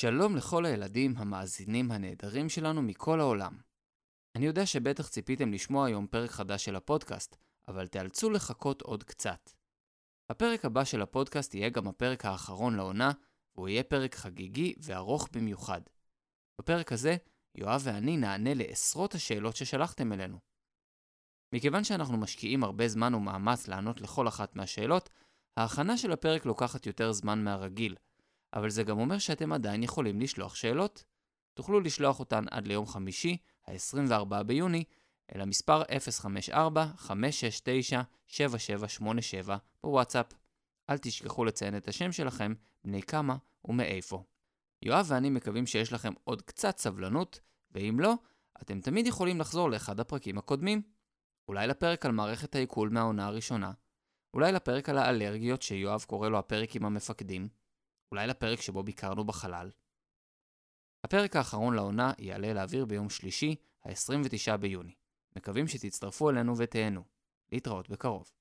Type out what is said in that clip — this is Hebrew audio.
שלום לכל הילדים המאזינים הנהדרים שלנו מכל העולם. אני יודע שבטח ציפיתם לשמוע היום פרק חדש של הפודקאסט, אבל תיאלצו לחכות עוד קצת. הפרק הבא של הפודקאסט יהיה גם הפרק האחרון לעונה, והוא יהיה פרק חגיגי וארוך במיוחד. בפרק הזה, יואב ואני נענה לעשרות השאלות ששלחתם אלינו. מכיוון שאנחנו משקיעים הרבה זמן ומאמץ לענות לכל אחת מהשאלות, ההכנה של הפרק לוקחת יותר זמן מהרגיל, אבל זה גם אומר שאתם עדיין יכולים לשלוח שאלות. תוכלו לשלוח אותן עד ליום חמישי, ה-24 ביוני, אל המספר 054-569-7787 בוואטסאפ. אל תשכחו לציין את השם שלכם, בני כמה ומאיפה. יואב ואני מקווים שיש לכם עוד קצת סבלנות, ואם לא, אתם תמיד יכולים לחזור לאחד הפרקים הקודמים. אולי לפרק על מערכת העיכול מהעונה הראשונה, אולי לפרק על האלרגיות שיואב קורא לו הפרק עם המפקדים, אולי לפרק שבו ביקרנו בחלל. הפרק האחרון לעונה יעלה לאוויר ביום שלישי, ה-29 ביוני. מקווים שתצטרפו אלינו ותהנו. להתראות בקרוב.